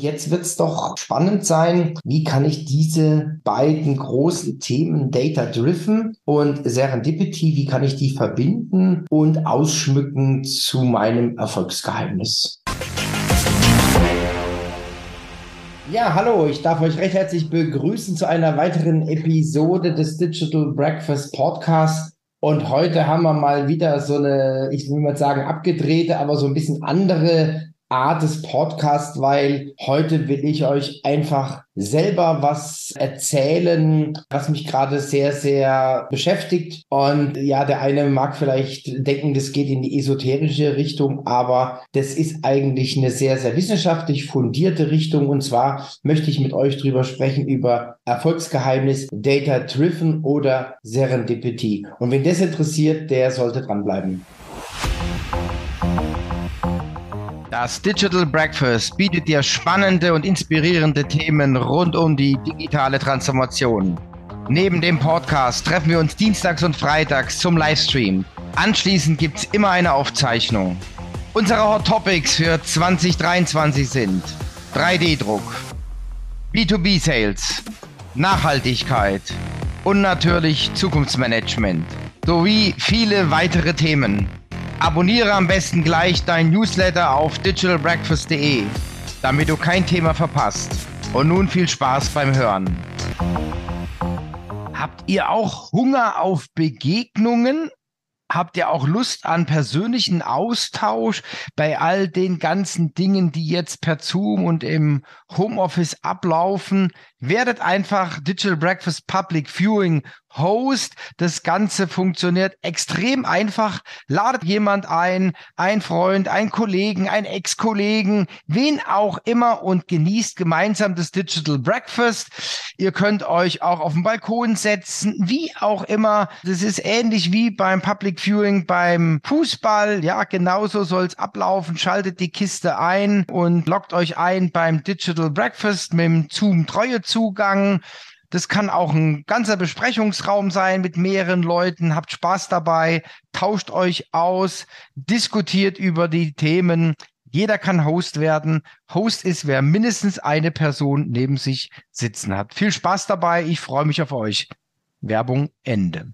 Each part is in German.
Jetzt wird es doch spannend sein, wie kann ich diese beiden großen Themen Data Driven und Serendipity, wie kann ich die verbinden und ausschmücken zu meinem Erfolgsgeheimnis? Ja, hallo, ich darf euch recht herzlich begrüßen zu einer weiteren Episode des Digital Breakfast Podcast. Und heute haben wir mal wieder so eine, ich will mal sagen, abgedrehte, aber so ein bisschen andere Art des Podcasts, weil heute will ich euch einfach selber was erzählen, was mich gerade sehr, sehr beschäftigt. Und ja, der eine mag vielleicht denken, das geht in die esoterische Richtung, aber das ist eigentlich eine sehr, sehr wissenschaftlich fundierte Richtung. Und zwar möchte ich mit euch drüber sprechen über Erfolgsgeheimnis, Data Driven oder Serendipity. Und wenn das interessiert, der sollte dranbleiben. Das Digital Breakfast bietet dir spannende und inspirierende Themen rund um die digitale Transformation. Neben dem Podcast treffen wir uns dienstags und freitags zum Livestream. Anschließend gibt es immer eine Aufzeichnung. Unsere Hot Topics für 2023 sind 3D-Druck, B2B-Sales, Nachhaltigkeit und natürlich Zukunftsmanagement sowie viele weitere Themen. Abonniere am besten gleich dein Newsletter auf digitalbreakfast.de, damit du kein Thema verpasst. Und nun viel Spaß beim Hören. Habt ihr auch Hunger auf Begegnungen? Habt ihr auch Lust an persönlichen Austausch bei all den ganzen Dingen, die jetzt per Zoom und im Homeoffice ablaufen? Werdet einfach Digital Breakfast Public Viewing Host. Das Ganze funktioniert extrem einfach. Ladet jemand ein, ein Freund, ein Kollegen, ein Ex-Kollegen, wen auch immer und genießt gemeinsam das Digital Breakfast. Ihr könnt euch auch auf den Balkon setzen, wie auch immer. Das ist ähnlich wie beim Public Viewing beim Fußball. Ja, genauso soll es ablaufen. Schaltet die Kiste ein und loggt euch ein beim Digital Breakfast mit dem Zoom Treuezugang. Das kann auch ein ganzer Besprechungsraum sein mit mehreren Leuten. Habt Spaß dabei, tauscht euch aus, diskutiert über die Themen. Jeder kann Host werden. Host ist, wer mindestens eine Person neben sich sitzen hat. Viel Spaß dabei. Ich freue mich auf euch. Werbung Ende.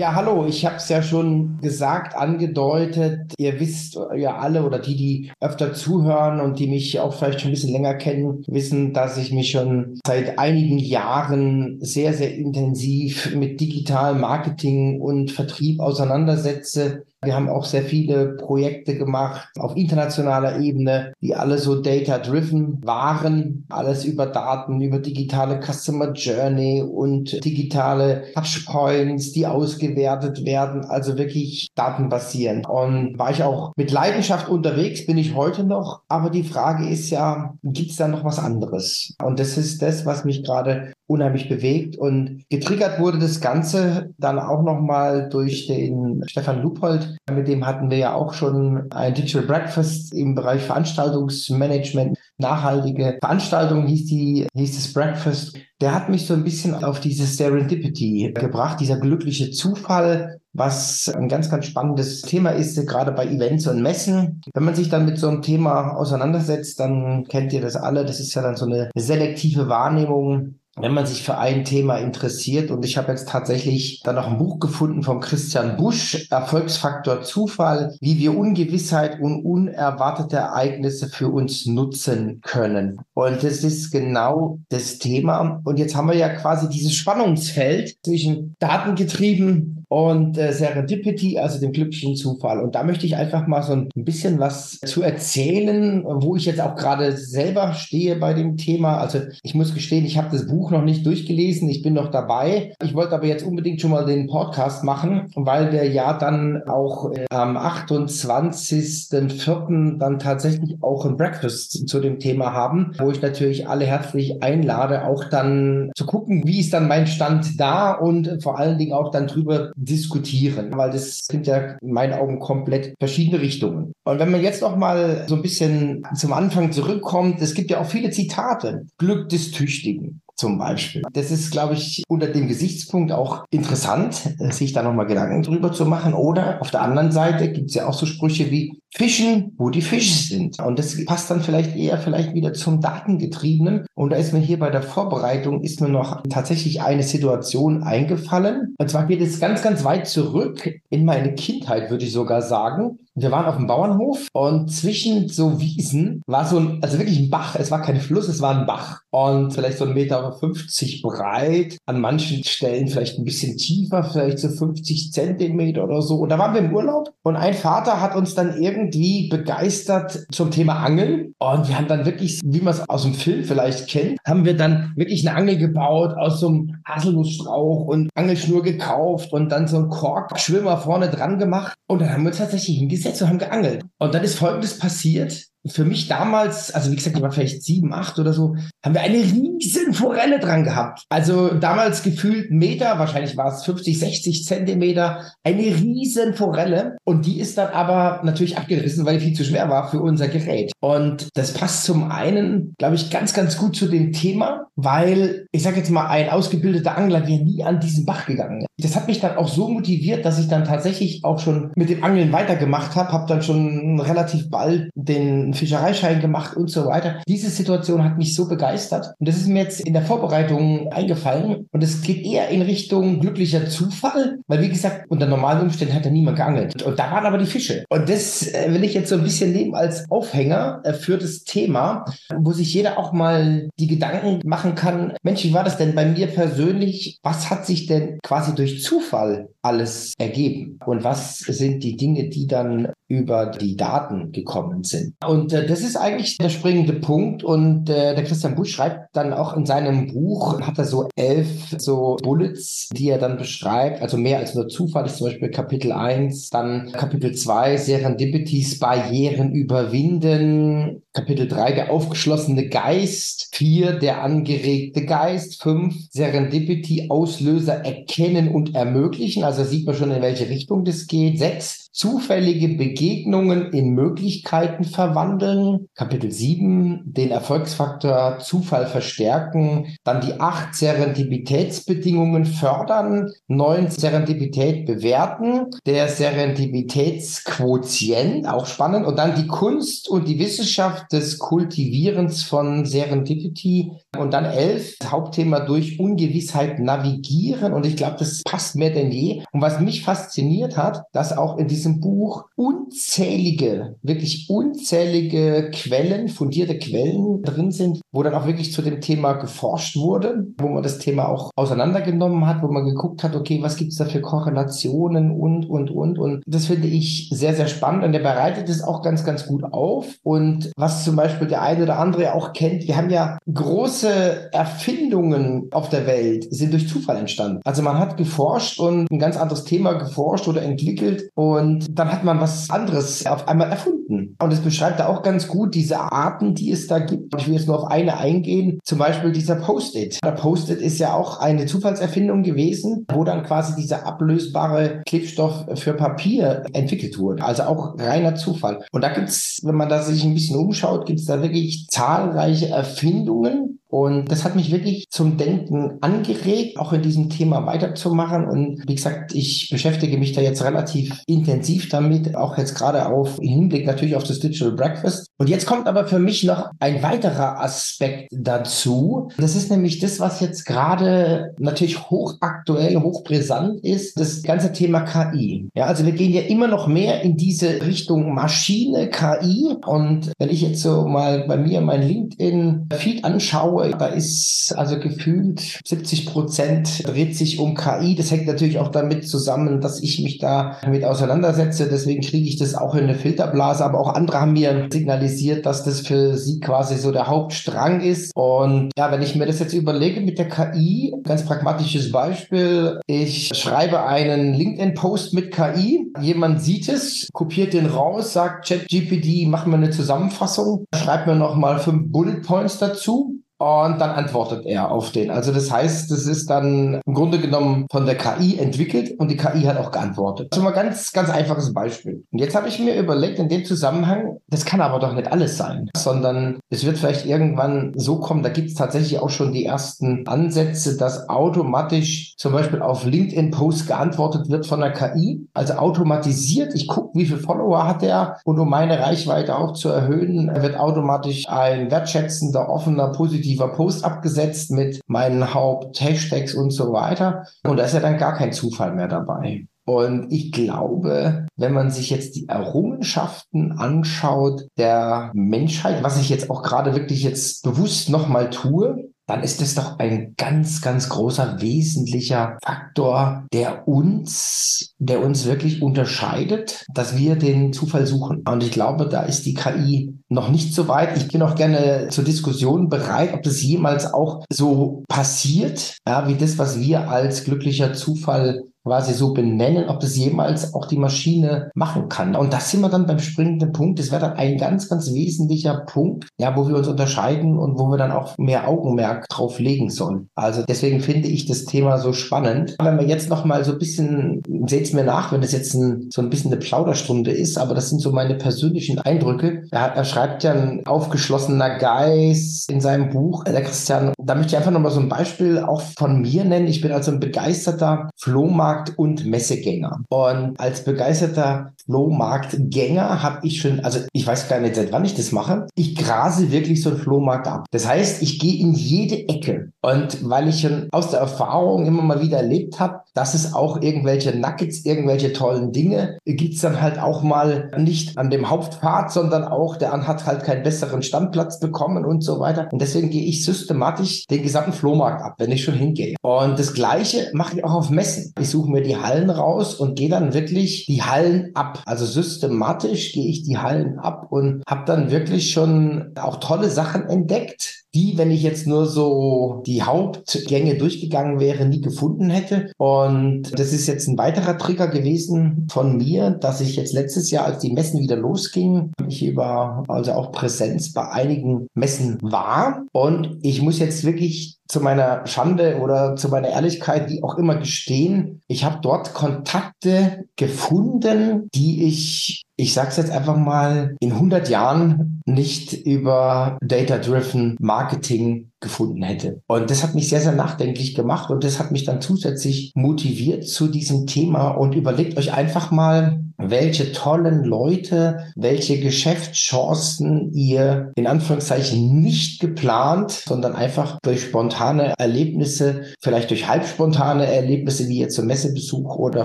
Ja, hallo, ich habe es ja schon gesagt, angedeutet. Ihr wisst ja alle oder die, die öfter zuhören und die mich auch vielleicht schon ein bisschen länger kennen, wissen, dass ich mich schon seit einigen Jahren sehr, sehr intensiv mit digitalem Marketing und Vertrieb auseinandersetze. Wir haben auch sehr viele Projekte gemacht auf internationaler Ebene, die alle so data-driven waren. Alles über Daten, über digitale Customer Journey und digitale Touchpoints, die ausgewertet werden. Also wirklich datenbasierend. Und war ich auch mit Leidenschaft unterwegs, bin ich heute noch. Aber die Frage ist ja, gibt es da noch was anderes? Und das ist das, was mich gerade unheimlich bewegt und getriggert wurde das Ganze dann auch nochmal durch den Stefan Lupold. Mit dem hatten wir ja auch schon ein Digital Breakfast im Bereich Veranstaltungsmanagement. Nachhaltige Veranstaltung hieß die, hieß das Breakfast. Der hat mich so ein bisschen auf dieses Serendipity gebracht, dieser glückliche Zufall, was ein ganz, ganz spannendes Thema ist, gerade bei Events und Messen. Wenn man sich dann mit so einem Thema auseinandersetzt, dann kennt ihr das alle. Das ist ja dann so eine selektive Wahrnehmung wenn man sich für ein Thema interessiert. Und ich habe jetzt tatsächlich dann noch ein Buch gefunden von Christian Busch, Erfolgsfaktor Zufall, wie wir Ungewissheit und unerwartete Ereignisse für uns nutzen können. Und das ist genau das Thema. Und jetzt haben wir ja quasi dieses Spannungsfeld zwischen datengetrieben und äh, Serendipity, also dem glücklichen Zufall. Und da möchte ich einfach mal so ein bisschen was zu erzählen, wo ich jetzt auch gerade selber stehe bei dem Thema. Also ich muss gestehen, ich habe das Buch noch nicht durchgelesen, ich bin noch dabei. Ich wollte aber jetzt unbedingt schon mal den Podcast machen, weil wir ja dann auch äh, am 28.04. dann tatsächlich auch ein Breakfast zu dem Thema haben, wo ich natürlich alle herzlich einlade, auch dann zu gucken, wie ist dann mein Stand da und vor allen Dingen auch dann drüber diskutieren, weil das sind ja in meinen Augen komplett verschiedene Richtungen. Und wenn man jetzt noch mal so ein bisschen zum Anfang zurückkommt, es gibt ja auch viele Zitate. Glück des Tüchtigen zum Beispiel. Das ist, glaube ich, unter dem Gesichtspunkt auch interessant, sich da nochmal Gedanken drüber zu machen. Oder auf der anderen Seite gibt es ja auch so Sprüche wie fischen, wo die Fische sind. Und das passt dann vielleicht eher vielleicht wieder zum Datengetriebenen. Und da ist mir hier bei der Vorbereitung ist mir noch tatsächlich eine Situation eingefallen. Und zwar geht es ganz, ganz weit zurück in meine Kindheit, würde ich sogar sagen. Wir waren auf dem Bauernhof und zwischen so Wiesen war so ein, also wirklich ein Bach. Es war kein Fluss, es war ein Bach. Und vielleicht so ein Meter 50 breit, an manchen Stellen vielleicht ein bisschen tiefer, vielleicht so 50 Zentimeter oder so. Und da waren wir im Urlaub und ein Vater hat uns dann irgendwie begeistert zum Thema Angeln. Und wir haben dann wirklich, wie man es aus dem Film vielleicht kennt, haben wir dann wirklich eine Angel gebaut aus so einem Haselnussstrauch und Angelschnur gekauft und dann so einen Korkschwimmer vorne dran gemacht. Und dann haben wir uns tatsächlich hingesetzt und haben geangelt. Und dann ist Folgendes passiert für mich damals, also wie gesagt, ich war vielleicht sieben, acht oder so, haben wir eine riesen Forelle dran gehabt. Also damals gefühlt Meter, wahrscheinlich war es 50, 60 Zentimeter, eine riesen Forelle. Und die ist dann aber natürlich abgerissen, weil die viel zu schwer war für unser Gerät. Und das passt zum einen, glaube ich, ganz, ganz gut zu dem Thema, weil ich sage jetzt mal, ein ausgebildeter Angler wäre nie an diesen Bach gegangen. Das hat mich dann auch so motiviert, dass ich dann tatsächlich auch schon mit dem Angeln weitergemacht habe, habe dann schon relativ bald den einen Fischereischein gemacht und so weiter. Diese Situation hat mich so begeistert. Und das ist mir jetzt in der Vorbereitung eingefallen. Und es geht eher in Richtung glücklicher Zufall, weil wie gesagt, unter normalen Umständen hat da niemand geangelt. Und da waren aber die Fische. Und das äh, will ich jetzt so ein bisschen nehmen als Aufhänger äh, für das Thema, wo sich jeder auch mal die Gedanken machen kann, Mensch, wie war das denn bei mir persönlich? Was hat sich denn quasi durch Zufall alles ergeben? Und was sind die Dinge, die dann über die Daten gekommen sind. Und äh, das ist eigentlich der springende Punkt. Und äh, der Christian Busch schreibt dann auch in seinem Buch, hat er so elf so Bullets, die er dann beschreibt. Also mehr als nur Zufall ist zum Beispiel Kapitel 1, dann Kapitel 2, Serendipities, Barrieren überwinden, Kapitel 3, der aufgeschlossene Geist, 4, der angeregte Geist, 5, Serendipity, Auslöser erkennen und ermöglichen. Also sieht man schon, in welche Richtung das geht. 6, zufällige Begegnungen in Möglichkeiten verwandeln. Kapitel 7, den Erfolgsfaktor Zufall verstärken. Dann die 8 Serendipitätsbedingungen fördern. 9 Serendipität bewerten. Der Serendipitätsquotient, auch spannend. Und dann die Kunst und die Wissenschaft des Kultivierens von Serendipity. Und dann 11, Hauptthema durch Ungewissheit navigieren. Und ich glaube, das passt mehr denn je. Und was mich fasziniert hat, dass auch in diesem Buch unzählige, wirklich unzählige Quellen, fundierte Quellen drin sind, wo dann auch wirklich zu dem Thema geforscht wurde, wo man das Thema auch auseinandergenommen hat, wo man geguckt hat, okay, was gibt es da für Korrelationen und, und, und. Und das finde ich sehr, sehr spannend und der bereitet es auch ganz, ganz gut auf. Und was zum Beispiel der eine oder andere auch kennt, wir haben ja große Erfindungen auf der Welt, sind durch Zufall entstanden. Also man hat geforscht und ein ganz anderes Thema geforscht oder entwickelt und und dann hat man was anderes auf einmal erfunden. Und es beschreibt da auch ganz gut diese Arten, die es da gibt. Ich will jetzt nur auf eine eingehen. Zum Beispiel dieser Post-it. Der Post-it ist ja auch eine Zufallserfindung gewesen, wo dann quasi dieser ablösbare Klebstoff für Papier entwickelt wurde. Also auch reiner Zufall. Und da gibt es, wenn man da sich ein bisschen umschaut, gibt es da wirklich zahlreiche Erfindungen, und das hat mich wirklich zum Denken angeregt, auch in diesem Thema weiterzumachen. Und wie gesagt, ich beschäftige mich da jetzt relativ intensiv damit, auch jetzt gerade auf Hinblick natürlich auf das Digital Breakfast. Und jetzt kommt aber für mich noch ein weiterer Aspekt dazu. Das ist nämlich das, was jetzt gerade natürlich hochaktuell, hochbrisant ist, das ganze Thema KI. Ja, also wir gehen ja immer noch mehr in diese Richtung Maschine, KI. Und wenn ich jetzt so mal bei mir mein LinkedIn-Feed anschaue, da ist also gefühlt 70 Prozent dreht sich um KI. Das hängt natürlich auch damit zusammen, dass ich mich da mit auseinandersetze. Deswegen kriege ich das auch in eine Filterblase. Aber auch andere haben mir signalisiert, dass das für sie quasi so der Hauptstrang ist. Und ja, wenn ich mir das jetzt überlege mit der KI, ganz pragmatisches Beispiel. Ich schreibe einen LinkedIn-Post mit KI. Jemand sieht es, kopiert den raus, sagt ChatGPT, mach mir eine Zusammenfassung, schreibt mir nochmal fünf Bullet Points dazu und dann antwortet er auf den. Also das heißt, das ist dann im Grunde genommen von der KI entwickelt und die KI hat auch geantwortet. Das ist mal ganz, ganz einfaches Beispiel. Und jetzt habe ich mir überlegt, in dem Zusammenhang, das kann aber doch nicht alles sein, sondern es wird vielleicht irgendwann so kommen, da gibt es tatsächlich auch schon die ersten Ansätze, dass automatisch zum Beispiel auf LinkedIn-Posts geantwortet wird von der KI, also automatisiert. Ich gucke, wie viele Follower hat er und um meine Reichweite auch zu erhöhen, wird automatisch ein wertschätzender, offener, positiver Post abgesetzt mit meinen Haupt-Hashtags und so weiter. Und da ist ja dann gar kein Zufall mehr dabei. Und ich glaube, wenn man sich jetzt die Errungenschaften anschaut der Menschheit, was ich jetzt auch gerade wirklich jetzt bewusst nochmal tue, dann ist es doch ein ganz, ganz großer wesentlicher Faktor, der uns, der uns wirklich unterscheidet, dass wir den Zufall suchen. Und ich glaube, da ist die KI noch nicht so weit. Ich bin auch gerne zur Diskussion bereit, ob das jemals auch so passiert, ja, wie das, was wir als glücklicher Zufall quasi so benennen, ob das jemals auch die Maschine machen kann. Und das sind wir dann beim springenden Punkt. Das wäre dann ein ganz, ganz wesentlicher Punkt, ja, wo wir uns unterscheiden und wo wir dann auch mehr Augenmerk drauf legen sollen. Also deswegen finde ich das Thema so spannend. Wenn wir jetzt noch mal so ein bisschen, seht's mir nach, wenn das jetzt ein, so ein bisschen eine Plauderstunde ist, aber das sind so meine persönlichen Eindrücke. Er, er schreibt ja ein aufgeschlossener Geist in seinem Buch, der Christian. Da möchte ich einfach noch mal so ein Beispiel auch von mir nennen. Ich bin also ein begeisterter Flohmarkt Flohmarkt- und Messegänger. Und als begeisterter Flohmarktgänger habe ich schon, also ich weiß gar nicht, seit wann ich das mache, ich grase wirklich so einen Flohmarkt ab. Das heißt, ich gehe in jede Ecke. Und weil ich schon aus der Erfahrung immer mal wieder erlebt habe, dass es auch irgendwelche Nuggets, irgendwelche tollen Dinge gibt es dann halt auch mal nicht an dem Hauptpfad, sondern auch der hat halt keinen besseren Standplatz bekommen und so weiter. Und deswegen gehe ich systematisch den gesamten Flohmarkt ab, wenn ich schon hingehe. Und das Gleiche mache ich auch auf Messen. Ich suche mir die Hallen raus und gehe dann wirklich die Hallen ab. Also systematisch gehe ich die Hallen ab und habe dann wirklich schon auch tolle Sachen entdeckt die, wenn ich jetzt nur so die Hauptgänge durchgegangen wäre, nie gefunden hätte. Und das ist jetzt ein weiterer Trigger gewesen von mir, dass ich jetzt letztes Jahr, als die Messen wieder losgingen, ich über also auch Präsenz bei einigen Messen war. Und ich muss jetzt wirklich zu meiner Schande oder zu meiner Ehrlichkeit, wie auch immer gestehen, ich habe dort Kontakte gefunden, die ich, ich sage es jetzt einfach mal, in 100 Jahren nicht über Data-Driven Marketing gefunden hätte. Und das hat mich sehr, sehr nachdenklich gemacht und das hat mich dann zusätzlich motiviert zu diesem Thema und überlegt euch einfach mal, welche tollen Leute, welche Geschäftschancen ihr in Anführungszeichen nicht geplant, sondern einfach durch spontane Erlebnisse, vielleicht durch halbspontane Erlebnisse wie jetzt zum Messebesuch oder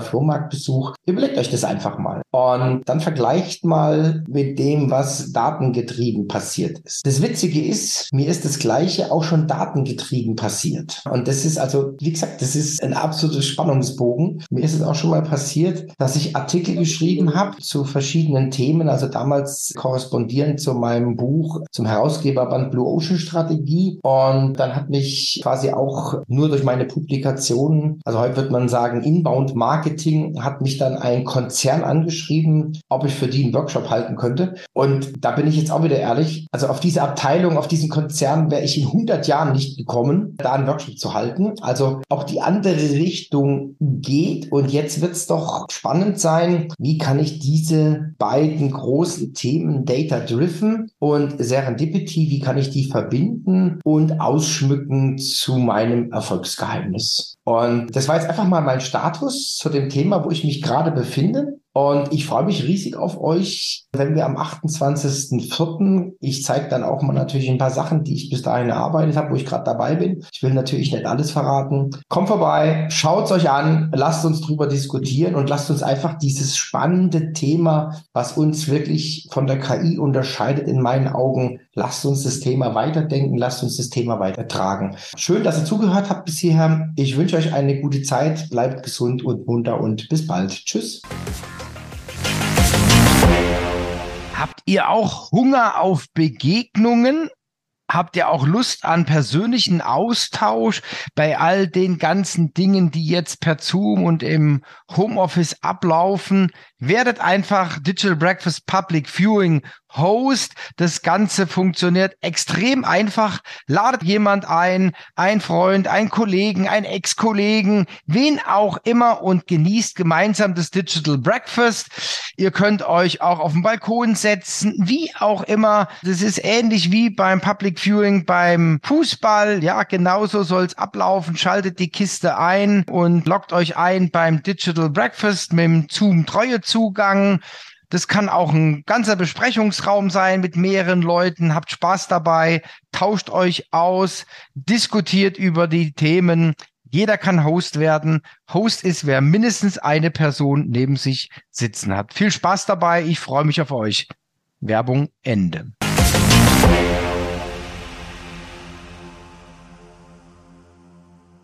Flohmarktbesuch. Überlegt euch das einfach mal. Und dann vergleicht mal mit dem, was datengetrieben passiert ist. Das Witzige ist, mir ist das Gleiche auch schon datengetrieben passiert. Und das ist also, wie gesagt, das ist ein absolutes Spannungsbogen. Mir ist es auch schon mal passiert, dass ich Artikel geschrieben habe zu verschiedenen Themen, also damals korrespondierend zu meinem Buch, zum Herausgeberband Blue Ocean Strategie. Und dann hat mich quasi auch nur durch meine Publikationen, also heute wird man sagen, Inbound Marketing, hat mich dann ein Konzern angeschrieben, ob ich für die einen Workshop halten könnte. Und da bin ich jetzt auch wieder ehrlich, also auf diese Abteilung, auf diesen Konzern wäre ich in 100 Jahren nicht gekommen, da einen Workshop zu halten. Also auch die andere Richtung geht. Und jetzt wird es doch spannend sein, wie kann ich diese beiden großen Themen Data Driven und Serendipity, wie kann ich die verbinden und ausschmücken zu meinem Erfolgsgeheimnis? Und das war jetzt einfach mal mein Status zu dem Thema, wo ich mich gerade befinde. Und ich freue mich riesig auf euch, wenn wir am 28.04. Ich zeige dann auch mal natürlich ein paar Sachen, die ich bis dahin erarbeitet habe, wo ich gerade dabei bin. Ich will natürlich nicht alles verraten. Kommt vorbei, schaut es euch an, lasst uns drüber diskutieren und lasst uns einfach dieses spannende Thema, was uns wirklich von der KI unterscheidet, in meinen Augen, lasst uns das Thema weiterdenken, lasst uns das Thema weitertragen. Schön, dass ihr zugehört habt bis hierher. Ich wünsche euch eine gute Zeit, bleibt gesund und munter und bis bald. Tschüss. Habt ihr auch Hunger auf Begegnungen? Habt ihr auch Lust an persönlichen Austausch bei all den ganzen Dingen, die jetzt per Zoom und im Homeoffice ablaufen? werdet einfach Digital Breakfast Public Viewing Host. Das Ganze funktioniert extrem einfach. Ladet jemand ein, ein Freund, ein Kollegen, ein Ex-Kollegen, wen auch immer und genießt gemeinsam das Digital Breakfast. Ihr könnt euch auch auf den Balkon setzen, wie auch immer. Das ist ähnlich wie beim Public Viewing beim Fußball. Ja, genauso soll es ablaufen. Schaltet die Kiste ein und loggt euch ein beim Digital Breakfast mit dem Zoom-Treue-Zugang. Das kann auch ein ganzer Besprechungsraum sein mit mehreren Leuten. Habt Spaß dabei, tauscht euch aus, diskutiert über die Themen. Jeder kann Host werden. Host ist, wer mindestens eine Person neben sich sitzen hat. Viel Spaß dabei. Ich freue mich auf euch. Werbung Ende.